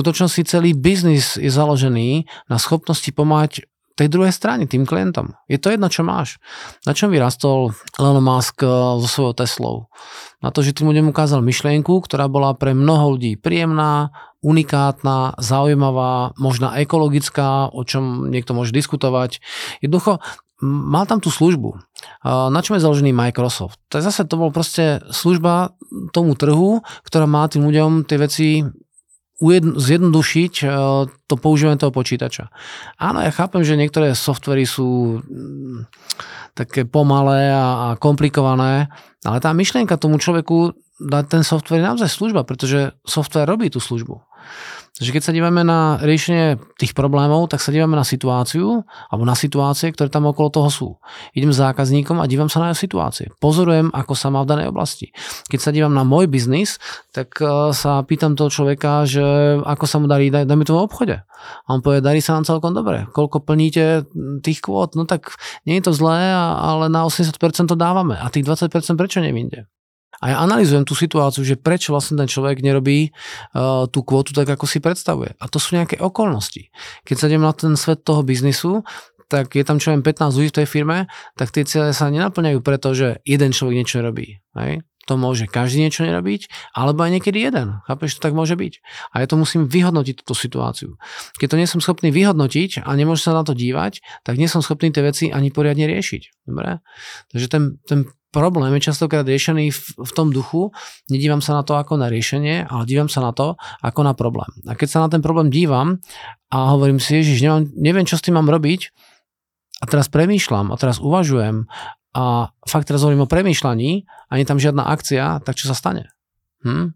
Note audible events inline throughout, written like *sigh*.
skutočnosti celý biznis je založený na schopnosti pomáhať tej druhej strane, tým klientom. Je to jedno, čo máš. Na čom vyrastol Elon Musk eh, so svojou Teslou? Na to, že tým ľuďom ukázal myšlienku, ktorá bola pre mnoho ľudí príjemná, unikátna, zaujímavá, možná ekologická, o čom niekto môže diskutovať. Jednoducho, mal tam tú službu. Na čom je založený Microsoft? To je zase, to bol proste služba tomu trhu, ktorá má tým ľuďom tie veci zjednodušiť to používanie toho počítača. Áno, ja chápem, že niektoré softvery sú mm, také pomalé a komplikované, ale tá myšlienka tomu človeku dať ten software je naozaj služba, pretože software robí tú službu. Takže keď sa dívame na riešenie tých problémov, tak sa dívame na situáciu alebo na situácie, ktoré tam okolo toho sú. Idem zákazníkom a dívam sa na jeho situácie. Pozorujem, ako sa má v danej oblasti. Keď sa dívam na môj biznis, tak e, sa pýtam toho človeka, že ako sa mu darí, daj, to v obchode. A on povie, darí sa nám celkom dobre. Koľko plníte tých kvót? No tak nie je to zlé, ale na 80% to dávame. A tých 20% prečo nevinde? A ja analýzujem tú situáciu, že prečo vlastne ten človek nerobí uh, tú kvotu tak, ako si predstavuje. A to sú nejaké okolnosti. Keď sa idem na ten svet toho biznisu, tak je tam čo len 15 ľudí v tej firme, tak tie cieľe sa nenaplňajú preto, jeden človek niečo robí. Hej? To môže každý niečo nerobiť, alebo aj niekedy jeden. Chápeš, to tak môže byť. A ja to musím vyhodnotiť túto situáciu. Keď to nie som schopný vyhodnotiť a nemôžem sa na to dívať, tak nie som schopný tie veci ani poriadne riešiť. Dobre? Takže ten, ten problém je častokrát riešený v, v tom duchu, nedívam sa na to ako na riešenie, ale dívam sa na to ako na problém. A keď sa na ten problém dívam a hovorím si, že neviem, neviem, čo s tým mám robiť, a teraz premýšľam a teraz uvažujem a fakt teraz hovorím o premýšľaní a nie tam žiadna akcia, tak čo sa stane? Hm?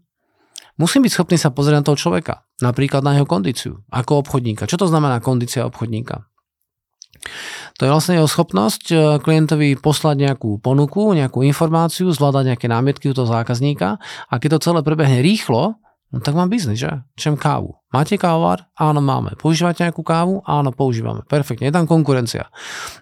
Musím byť schopný sa pozrieť na toho človeka, napríklad na jeho kondíciu, ako obchodníka. Čo to znamená kondícia obchodníka? To je vlastne jeho schopnosť e, klientovi poslať nejakú ponuku, nejakú informáciu, zvládať nejaké námietky u toho zákazníka a keď to celé prebehne rýchlo, no tak mám biznis, že? Čem kávu. Máte kávovar? Áno, máme. Používate nejakú kávu? Áno, používame. Perfektne, je tam konkurencia.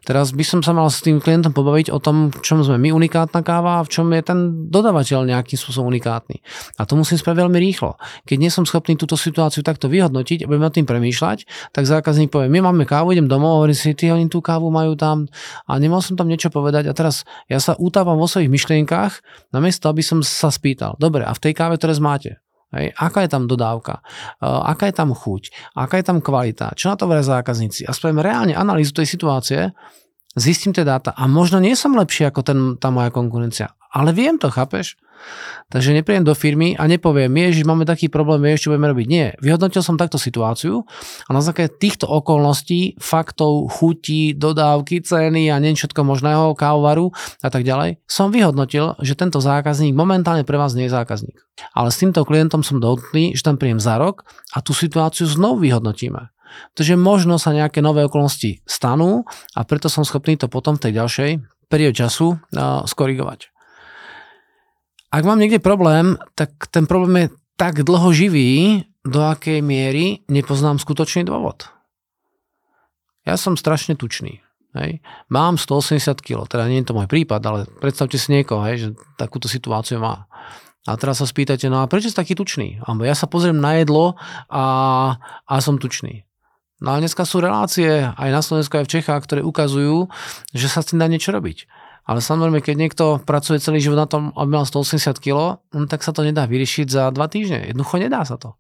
Teraz by som sa mal s tým klientom pobaviť o tom, v čom sme my unikátna káva a v čom je ten dodavateľ nejakým spôsobom unikátny. A to musím spraviť veľmi rýchlo. Keď nie som schopný túto situáciu takto vyhodnotiť a budem nad tým premýšľať, tak zákazník povie, my máme kávu, idem domov, hovorím si, ty oni tú kávu majú tam a nemal som tam niečo povedať a teraz ja sa utávam vo svojich myšlienkach, namiesto aby som sa spýtal, dobre, a v tej káve teraz máte? Hej, aká je tam dodávka, aká je tam chuť, aká je tam kvalita, čo na to veria zákazníci. A spravím reálne analýzu tej situácie, zistím tie dáta a možno nie som lepší ako ten, tá moja konkurencia, ale viem to, chápeš? Takže neprídem do firmy a nepoviem, že máme taký problém, vieš, čo budeme robiť. Nie, vyhodnotil som takto situáciu a na základe týchto okolností, faktov, chutí, dodávky, ceny a neviem všetko možného, kávovaru a tak ďalej, som vyhodnotil, že tento zákazník momentálne pre vás nie je zákazník. Ale s týmto klientom som dohodný, že tam príjem za rok a tú situáciu znovu vyhodnotíme. Takže možno sa nejaké nové okolnosti stanú a preto som schopný to potom v tej ďalšej perióde času skorigovať. Ak mám niekde problém, tak ten problém je tak dlho živý, do akej miery nepoznám skutočný dôvod. Ja som strašne tučný. Hej. Mám 180 kg, teda nie je to môj prípad, ale predstavte si niekoho, hej, že takúto situáciu má. A teraz sa spýtate, no a prečo si taký tučný? Alebo ja sa pozriem na jedlo a, a som tučný. No a dneska sú relácie aj na Slovensku, aj v Čechách, ktoré ukazujú, že sa s tým dá niečo robiť. Ale samozrejme, keď niekto pracuje celý život na tom, aby mal 180 kg, no, tak sa to nedá vyriešiť za dva týždne. Jednoducho nedá sa to.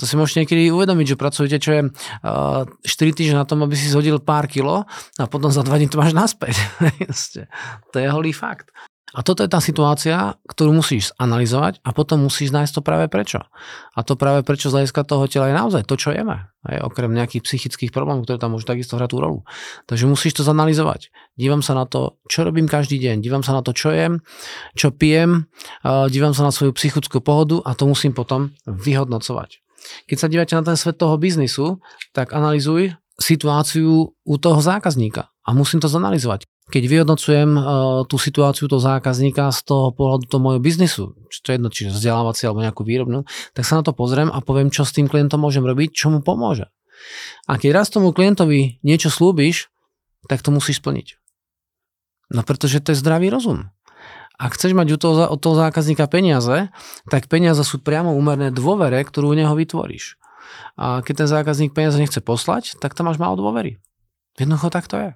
To si môžete niekedy uvedomiť, že pracujete čo je 4 týždne na tom, aby si zhodil pár kilo a potom za 2 dní to máš naspäť. *laughs* to je holý fakt. A toto je tá situácia, ktorú musíš analyzovať a potom musíš nájsť to práve prečo. A to práve prečo z hľadiska toho tela je naozaj to, čo jeme. Aj okrem nejakých psychických problémov, ktoré tam môžu takisto hrať tú rolu. Takže musíš to zanalizovať. Dívam sa na to, čo robím každý deň. Dívam sa na to, čo jem, čo pijem. Dívam sa na svoju psychickú pohodu a to musím potom vyhodnocovať. Keď sa dívate na ten svet toho biznisu, tak analizuj situáciu u toho zákazníka a musím to zanalizovať keď vyhodnocujem uh, tú situáciu toho zákazníka z toho pohľadu toho môjho biznisu, či to je jedno, či vzdelávací alebo nejakú výrobnú, tak sa na to pozriem a poviem, čo s tým klientom môžem robiť, čo mu pomôže. A keď raz tomu klientovi niečo slúbiš, tak to musíš splniť. No pretože to je zdravý rozum. Ak chceš mať od toho zákazníka peniaze, tak peniaze sú priamo úmerné dôvere, ktorú u neho vytvoríš. A keď ten zákazník peniaze nechce poslať, tak tam máš málo dôvery. Jednoducho tak to je.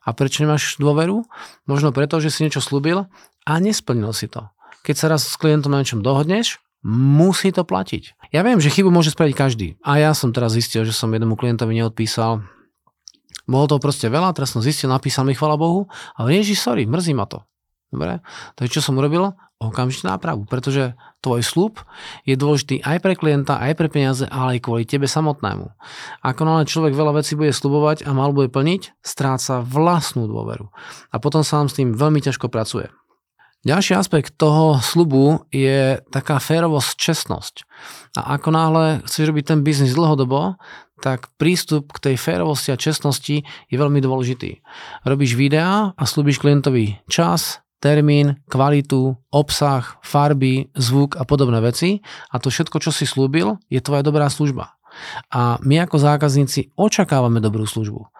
A prečo nemáš dôveru? Možno preto, že si niečo slúbil a nesplnil si to. Keď sa raz s klientom na niečom dohodneš, musí to platiť. Ja viem, že chybu môže spraviť každý. A ja som teraz zistil, že som jednému klientovi neodpísal bolo to proste veľa, teraz som zistil, napísal mi, chvala Bohu, ale ježiš, sorry, mrzí ma to. Dobre? Takže čo som urobil? Okamžite nápravu, pretože tvoj slúb je dôležitý aj pre klienta, aj pre peniaze, ale aj kvôli tebe samotnému. Ako náhle človek veľa vecí bude slubovať a mal bude plniť, stráca vlastnú dôveru. A potom sa vám s tým veľmi ťažko pracuje. Ďalší aspekt toho slubu je taká férovosť, čestnosť. A ako náhle chceš robiť ten biznis dlhodobo, tak prístup k tej férovosti a čestnosti je veľmi dôležitý. Robíš videá a slúbiš klientovi čas, termín, kvalitu, obsah, farby, zvuk a podobné veci a to všetko, čo si slúbil, je tvoja dobrá služba. A my ako zákazníci očakávame dobrú službu.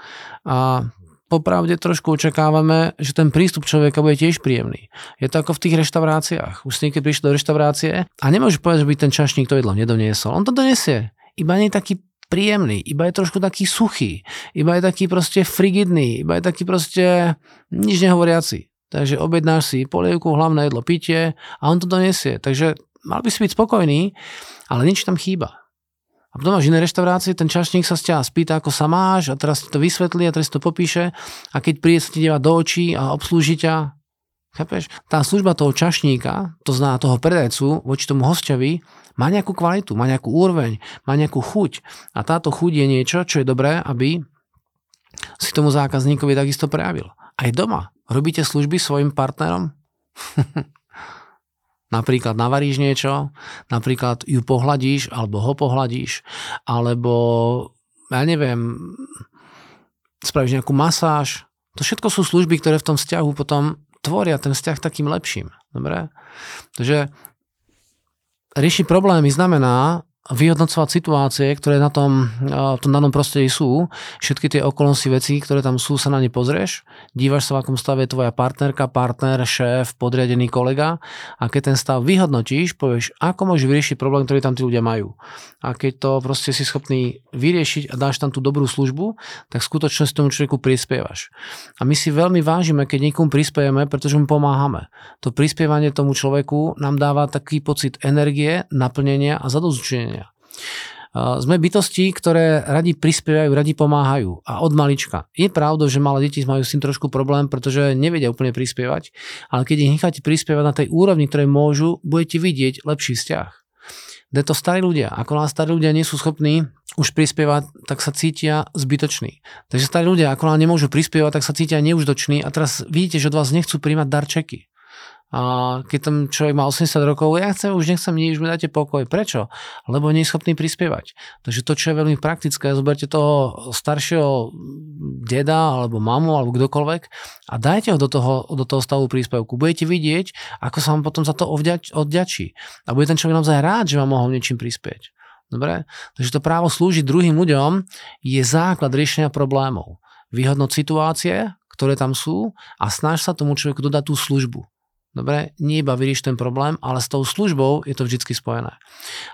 A popravde trošku očakávame, že ten prístup človeka bude tiež príjemný. Je to ako v tých reštauráciách. Už niekedy prišiel do reštaurácie a nemôžeš povedať, že by ten čašník to jedlo nedoniesol. On to donesie. Iba nie je taký príjemný, iba je trošku taký suchý, iba je taký proste frigidný, iba je taký proste nič nehovoriaci. Takže objednáš si polievku, hlavné jedlo, pitie a on to donesie. Takže mal by si byť spokojný, ale nič tam chýba. A potom máš iné reštaurácie, ten čašník sa z ťa spýta, ako sa máš a teraz ti to vysvetlí a teraz to popíše a keď príde sa ti do očí a obslúži ťa, chápeš? Tá služba toho čašníka, to zná toho predajcu voči tomu hostovi, má nejakú kvalitu, má nejakú úroveň, má nejakú chuť. A táto chuť je niečo, čo je dobré, aby si tomu zákazníkovi takisto prejavil. Aj doma. Robíte služby svojim partnerom? *laughs* Napríklad navaríš niečo, napríklad ju pohľadíš, alebo ho pohľadíš, alebo ja neviem, spravíš nejakú masáž. To všetko sú služby, ktoré v tom vzťahu potom tvoria ten vzťah takým lepším. Dobre? Takže riešiť problémy znamená vyhodnocovať situácie, ktoré na tom, v tom danom prostredí sú, všetky tie okolnosti veci, ktoré tam sú, sa na ne pozrieš, dívaš sa, v akom stave je tvoja partnerka, partner, šéf, podriadený kolega a keď ten stav vyhodnotíš, povieš, ako môžeš vyriešiť problém, ktorý tam tí ľudia majú. A keď to proste si schopný vyriešiť a dáš tam tú dobrú službu, tak skutočne s tomu človeku prispievaš. A my si veľmi vážime, keď niekomu prispiejeme, pretože mu pomáhame. To prispievanie tomu človeku nám dáva taký pocit energie, naplnenia a zadozučenia sme bytosti, ktoré radi prispievajú, radi pomáhajú a od malička. Je pravda, že malé deti majú s tým trošku problém, pretože nevedia úplne prispievať, ale keď ich necháte prispievať na tej úrovni, ktoré môžu, budete vidieť lepší vzťah. De to starí ľudia. Ako nás starí ľudia nie sú schopní už prispievať, tak sa cítia zbytoční. Takže starí ľudia, ako nám nemôžu prispievať, tak sa cítia neužitoční a teraz vidíte, že od vás nechcú príjmať darčeky. A keď tam človek má 80 rokov, ja chcem, už nechcem nič, už mi dáte pokoj. Prečo? Lebo nie je schopný prispievať. Takže to, čo je veľmi praktické, zoberte toho staršieho deda, alebo mamu, alebo kdokoľvek a dajte ho do toho, do toho stavu príspevku. Budete vidieť, ako sa vám potom za to odďač, odďačí. A bude ten človek naozaj rád, že vám mohol niečím prispieť. Dobre? Takže to právo slúžiť druhým ľuďom je základ riešenia problémov. Vyhodnoť situácie, ktoré tam sú a snaž sa tomu človeku dodať tú službu. Dobre, nie iba vyriešiť ten problém, ale s tou službou je to vždy spojené.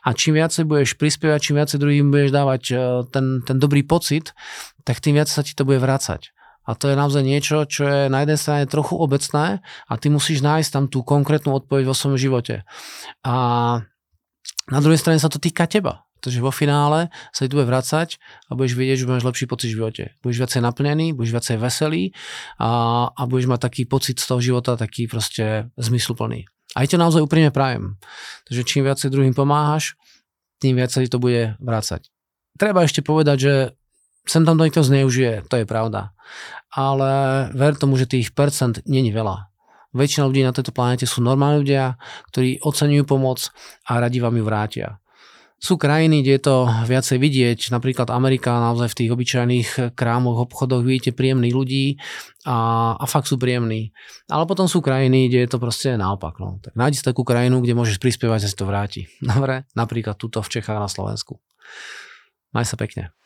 A čím viacej budeš prispievať, čím viacej druhým budeš dávať e, ten, ten dobrý pocit, tak tým viac sa ti to bude vracať. A to je naozaj niečo, čo je na jednej strane trochu obecné a ty musíš nájsť tam tú konkrétnu odpoveď vo svojom živote. A na druhej strane sa to týka teba. Takže vo finále sa ti bude vracať a budeš vidieť, že budeš lepší pocit v živote. Budeš viacej naplnený, budeš viacej veselý a, a budeš mať taký pocit z toho života, taký proste zmysluplný. A je to naozaj úprimne prajem. Takže čím viacej druhým pomáhaš, tým viac sa ti to bude vrácať. Treba ešte povedať, že sem tam to niekto zneužije, to je pravda. Ale ver tomu, že tých percent není veľa. Väčšina ľudí na tejto planete sú normálni ľudia, ktorí oceňujú pomoc a radi vám ju vrátia. Sú krajiny, kde je to viacej vidieť, napríklad Amerika, naozaj v tých obyčajných krámoch, obchodoch vidíte príjemných ľudí a, a fakt sú príjemní. Ale potom sú krajiny, kde je to proste naopak. No. Tak nájdi takú krajinu, kde môžeš prispievať a si to vráti. *laughs* Dobre? Napríklad tuto v Čechách na Slovensku. Maj sa pekne.